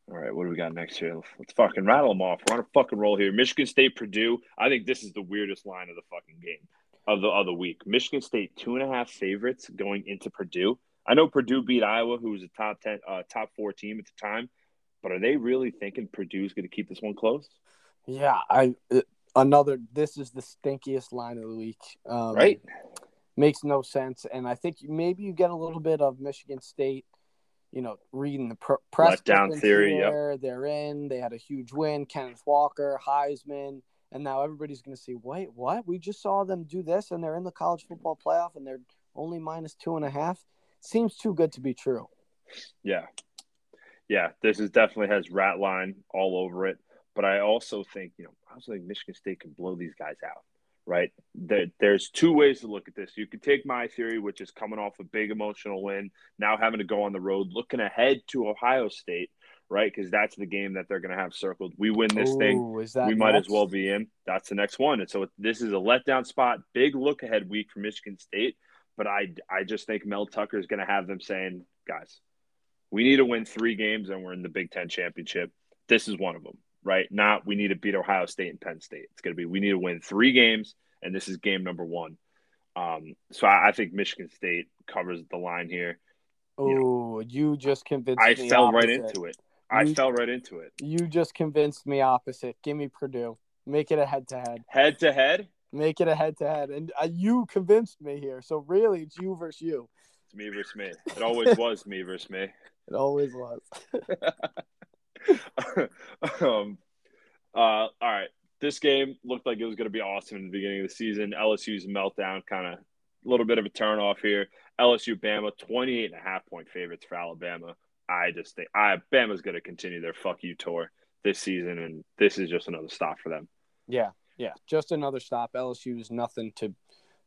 All right, what do we got next here? Let's fucking rattle them off. We're on a fucking roll here. Michigan State, Purdue. I think this is the weirdest line of the fucking game of the other week. Michigan State two and a half favorites going into Purdue. I know Purdue beat Iowa, who was a top ten, uh, top four team at the time, but are they really thinking Purdue's going to keep this one close? Yeah, I uh, another. This is the stinkiest line of the week. Um, Right? Makes no sense, and I think maybe you get a little bit of Michigan State. You know, reading the pr- press down theory. They're in. They had a huge win. Kenneth Walker, Heisman, and now everybody's going to say, "Wait, what? We just saw them do this, and they're in the college football playoff, and they're only minus two and a half." Seems too good to be true. Yeah, yeah. This is definitely has rat line all over it. But I also think you know I also think Michigan State can blow these guys out. Right? There, there's two ways to look at this. You could take my theory, which is coming off a big emotional win, now having to go on the road, looking ahead to Ohio State, right? Because that's the game that they're going to have circled. We win this thing, Ooh, that we might as well be in. That's the next one. And so this is a letdown spot, big look ahead week for Michigan State. But I, I just think Mel Tucker is going to have them saying, guys, we need to win three games and we're in the Big Ten championship. This is one of them, right? Not we need to beat Ohio State and Penn State. It's going to be we need to win three games, and this is game number one. Um, so I, I think Michigan State covers the line here. Oh, you just convinced I me. I fell right into it. I You- fell right into it. You just convinced me opposite. Give me Purdue. Make it a head to head. Head to head, Make it a head to head. And uh, you convinced me here. So really, it's you versus you. it's me versus me. It always was me versus me. It always was. um, uh, all right. This game looked like it was going to be awesome in the beginning of the season. LSU's meltdown, kind of a little bit of a turn off here. LSU, Bama, 28 and a half point favorites for Alabama. I just think I Bama's going to continue their fuck you tour this season, and this is just another stop for them. Yeah, yeah. Just another stop. LSU is nothing to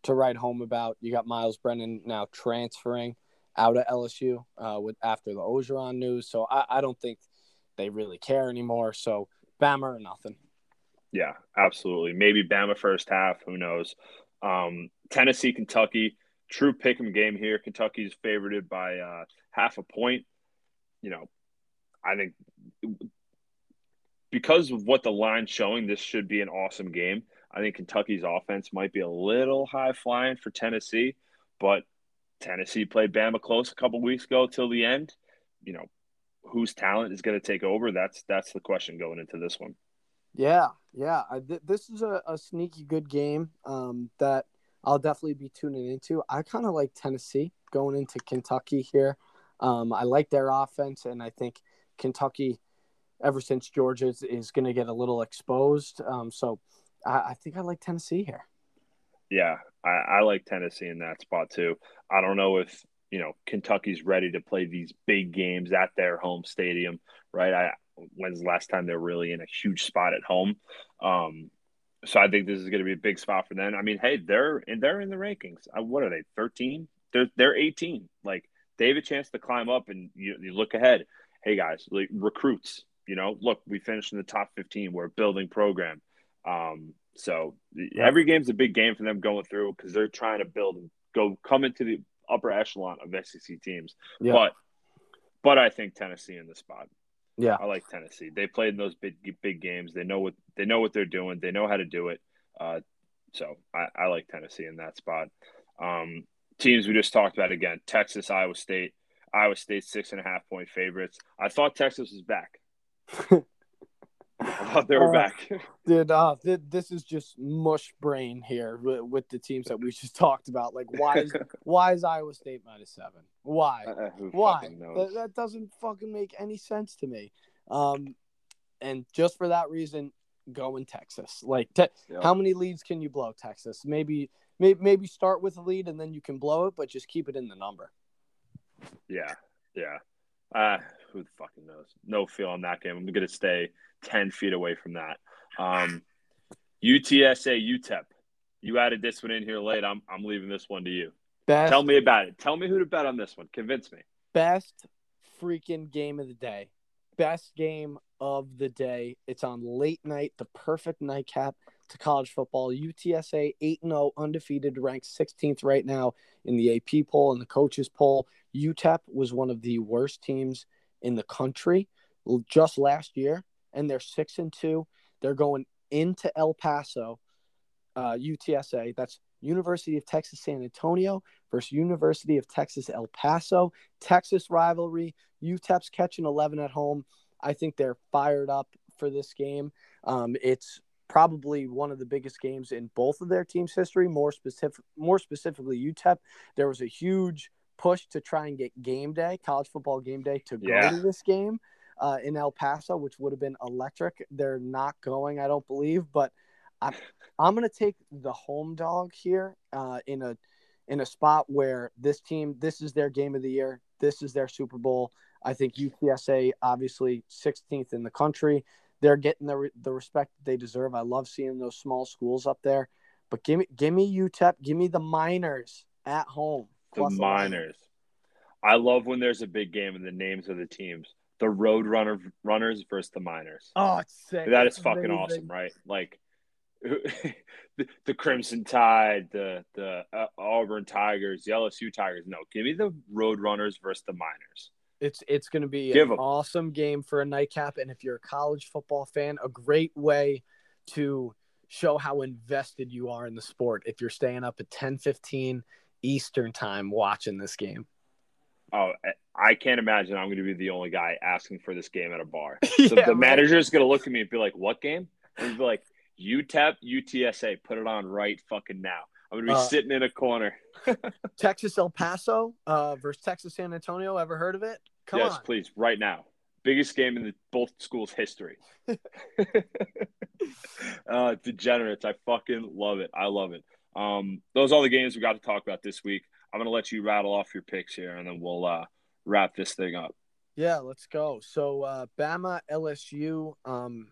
to write home about. You got Myles Brennan now transferring out of LSU uh, with after the Orgeron news. So I, I don't think they really care anymore. So Bama or nothing. Yeah, absolutely. Maybe Bama first half. Who knows? Um, Tennessee, Kentucky, true pick'em game here. Kentucky's favorited by uh, half a point. You know, I think because of what the line's showing, this should be an awesome game. I think Kentucky's offense might be a little high flying for Tennessee, but Tennessee played Bama close a couple weeks ago till the end. You know, whose talent is going to take over? That's that's the question going into this one. Yeah, yeah. I, th- this is a, a sneaky good game um, that I'll definitely be tuning into. I kind of like Tennessee going into Kentucky here. Um, I like their offense, and I think Kentucky, ever since Georgia, is, is going to get a little exposed. Um, so I, I, think I like Tennessee here. Yeah, I, I like Tennessee in that spot too. I don't know if you know Kentucky's ready to play these big games at their home stadium, right? I when's the last time they're really in a huge spot at home? Um, so I think this is going to be a big spot for them. I mean, hey, they're in they're in the rankings. Uh, what are they? Thirteen? They're they're eighteen. Like they have a chance to climb up, and you, you look ahead. Hey guys, like recruits. You know, look, we finished in the top fifteen. We're a building program. Um, so yeah. every game's a big game for them going through because they're trying to build and go come into the upper echelon of SEC teams. Yeah. But but I think Tennessee in the spot. Yeah, I like Tennessee. They played in those big big games. They know what they know what they're doing. They know how to do it. Uh, so I, I like Tennessee in that spot. Um, teams we just talked about again: Texas, Iowa State. Iowa State six and a half point favorites. I thought Texas was back. I thought they were uh, back. dude, uh, th- this is just mush brain here with, with, the teams that we just talked about. Like, why is why is Iowa State minus seven? Why? Uh, why? That, that, doesn't fucking make any sense to me. Um, and just for that reason, go in Texas. Like, te- yep. how many leads can you blow, Texas? Maybe, maybe, maybe start with a lead and then you can blow it, but just keep it in the number. Yeah, yeah. Uh, who the fucking knows? No feel on that game. I'm gonna stay 10 feet away from that. Um, UTSA, UTEP. You added this one in here late. I'm, I'm leaving this one to you. Best, Tell me about it. Tell me who to bet on this one. Convince me. Best freaking game of the day. Best game of the day. It's on late night, the perfect nightcap to college football. UTSA 8 0, undefeated, ranked 16th right now in the AP poll and the coaches poll. UTEP was one of the worst teams in the country just last year and they're six and two. They're going into El Paso, uh, UTSA. That's University of Texas San Antonio versus University of Texas El Paso. Texas rivalry. UTEP's catching 11 at home. I think they're fired up for this game. Um, it's probably one of the biggest games in both of their teams' history. More specific, more specifically, UTEP. There was a huge push to try and get game day, college football game day, to go yeah. to this game uh, in El Paso, which would have been electric. They're not going, I don't believe, but I'm I'm going to take the home dog here uh, in a in a spot where this team this is their game of the year. This is their Super Bowl. I think UTSA obviously 16th in the country. They're getting the the respect they deserve. I love seeing those small schools up there. But give me give me UTEP, give me the Miners at home. The Miners. I love when there's a big game and the names of the teams the road runner runners versus the miners. Oh, it's sick. That is fucking amazing. awesome, right? Like the, the, Crimson Tide, the the uh, Auburn Tigers, the LSU Tigers. No, give me the road runners versus the miners. It's it's going to be give an awesome game for a nightcap, and if you're a college football fan, a great way to show how invested you are in the sport. If you're staying up at 10, 15 Eastern time watching this game. Oh, eh, I can't imagine I'm going to be the only guy asking for this game at a bar. So yeah, the manager is going to look at me and be like, "What game?" And be like, "UTEP, UTSA, put it on right fucking now." I'm going to be uh, sitting in a corner. Texas El Paso uh, versus Texas San Antonio. Ever heard of it? Come on. yes, on. please, right now. Biggest game in the, both schools' history. uh, degenerates. I fucking love it. I love it. Um, those are all the games we got to talk about this week. I'm going to let you rattle off your picks here, and then we'll uh, wrap this thing up. Yeah, let's go. So uh, Bama LSU. Um,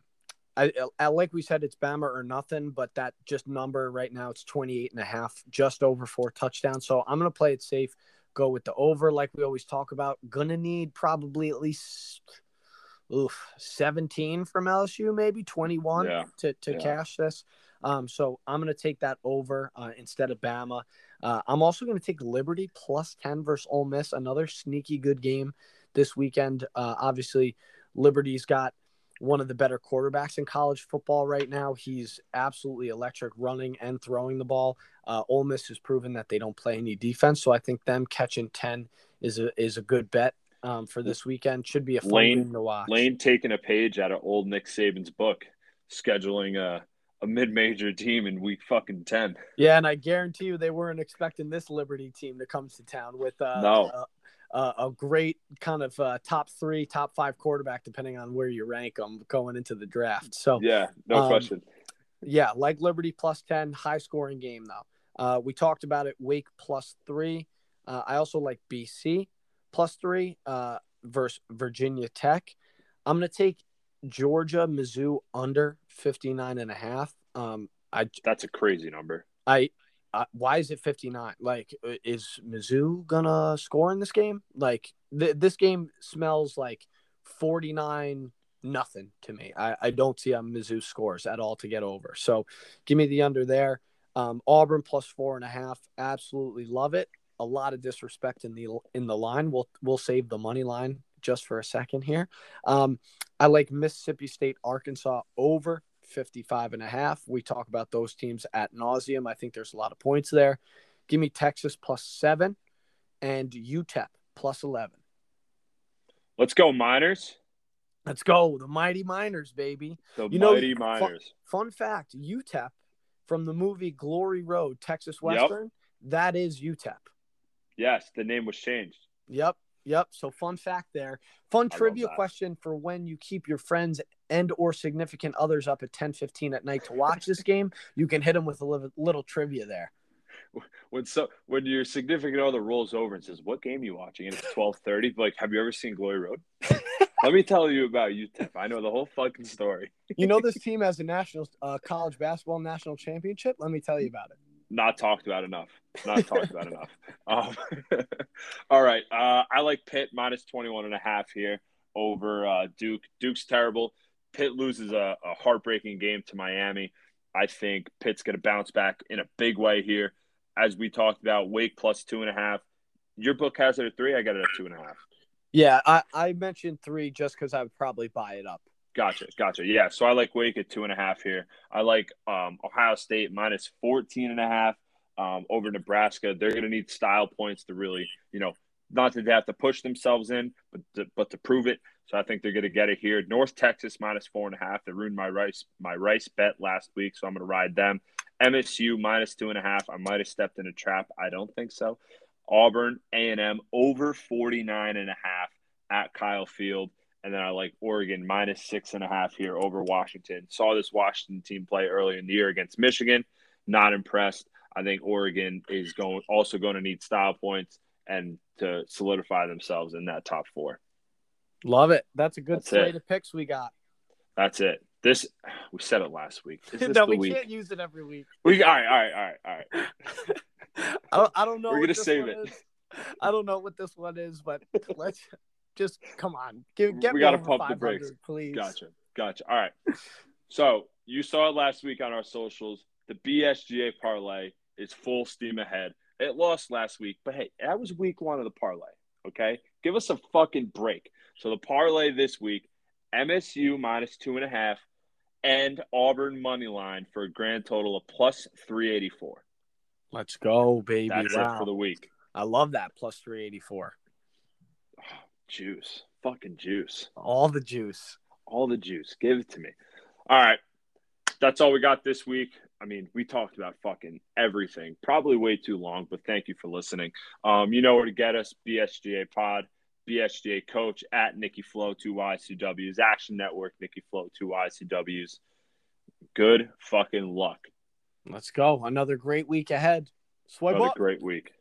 I, I, like we said, it's Bama or nothing, but that just number right now it's 28 and a half, just over four touchdowns. So I'm gonna play it safe, go with the over, like we always talk about. Gonna need probably at least oof 17 from LSU, maybe 21 yeah. to to yeah. cash this. Um, so I'm gonna take that over uh, instead of Bama. Uh, I'm also going to take Liberty plus 10 versus Ole Miss, another sneaky good game this weekend. Uh, obviously, Liberty's got one of the better quarterbacks in college football right now. He's absolutely electric running and throwing the ball. Uh, Ole Miss has proven that they don't play any defense, so I think them catching ten is a is a good bet um, for this weekend. Should be a fun Lane- game to watch. Lane taking a page out of old Nick Saban's book, scheduling a, a mid major team in week fucking 10. Yeah, and I guarantee you they weren't expecting this Liberty team to come to town with uh, No. A, a, great kind of uh, top three, top five quarterback, depending on where you rank them going into the draft. So Yeah, no Um, question. Yeah, like Liberty plus 10, high scoring game, though. Uh, we talked about it, Wake plus three. Uh, I also like BC plus three uh, versus Virginia Tech. I'm going to take Georgia, Mizzou under 59 and a half. Um, I, That's a crazy number. I, uh, why is it 59? Like, is Mizzou to score in this game? Like, th- this game smells like 49 nothing to me. I, I don't see a Mizzou scores at all to get over. So give me the under there. Um, Auburn plus four and a half. Absolutely love it. A lot of disrespect in the in the line. We'll we'll save the money line just for a second here. Um, I like Mississippi State, Arkansas over 55 and a half. We talk about those teams at nauseum. I think there's a lot of points there. Give me Texas plus seven and UTEP plus 11. Let's go, Miners. Let's go. The Mighty Miners, baby. The You mighty fu- Miners. Fun fact UTEP from the movie Glory Road, Texas Yep. Western, that is UTEP. Yes, the name was changed. Yep. Yep. So fun fact there. Fun I trivia question for when you keep your friends and or significant others up at 10 15 at night to watch this game. You can hit them with a little, little trivia there. When so when your significant other rolls over and says, "What game you watching?" and it's twelve thirty, like, have you ever seen Glory Road? Let me tell you about UTEP. I know the whole fucking story. You know this team has a national uh, college basketball national championship. Let me tell you about it. Not talked about enough. Not talked about enough. Um, all right. Uh, I like Pitt minus 21 and a half here over uh, Duke. Duke's terrible. Pitt loses a, a heartbreaking game to Miami. I think Pitt's going to bounce back in a big way here. As we talked about, Wake plus two and a half. Your book has it at three. I got it at two and a half. Yeah, I, I mentioned three just because I would probably buy it up. Gotcha, gotcha. Yeah, so I like Wake at two and a half here. I like um, Ohio State minus 14 and a half um, over Nebraska. They're going to need style points to really, you know, not that they have to push themselves in, but to, but to prove it. So I think they're going to get it here. North Texas minus four and a half. They ruined my rice my rice bet last week, so I'm going to ride them. MSU minus two and a half. I might have stepped in a trap. I don't think so. Auburn A&M over 49 and a half at Kyle Field. And then I like Oregon minus six and a half here over Washington. Saw this Washington team play early in the year against Michigan. Not impressed. I think Oregon is going also going to need style points and to solidify themselves in that top four. Love it. That's a good That's slate it. of picks we got. That's it. This we said it last week. No, the we week? can't use it every week. We all right, all right, all right, all right. I don't, I don't know. We're gonna save it. is. I don't know what this one is, but let's just come on. Give, get We me gotta pump the brakes. please. Gotcha. Gotcha. All right. So you saw it last week on our socials. The BSGA parlay is full steam ahead. It lost last week, but hey, that was week one of the parlay. Okay. Give us a fucking break. So the parlay this week, MSU minus two and a half and Auburn money line for a grand total of plus 384. Let's go, baby. That's it for the week. I love that plus 384. Juice. Fucking juice. All the juice. all the juice. Give it to me. All right. That's all we got this week. I mean, we talked about fucking everything. Probably way too long, but thank you for listening. Um, you know where to get us, BSGA Pod, BSGA Coach at Nikki Flow, two Y's, two W's, Action Network, Nikki Flow, two Y's, two W's. Good fucking luck. Let's go. Another great week ahead. Swipe Another up. great week.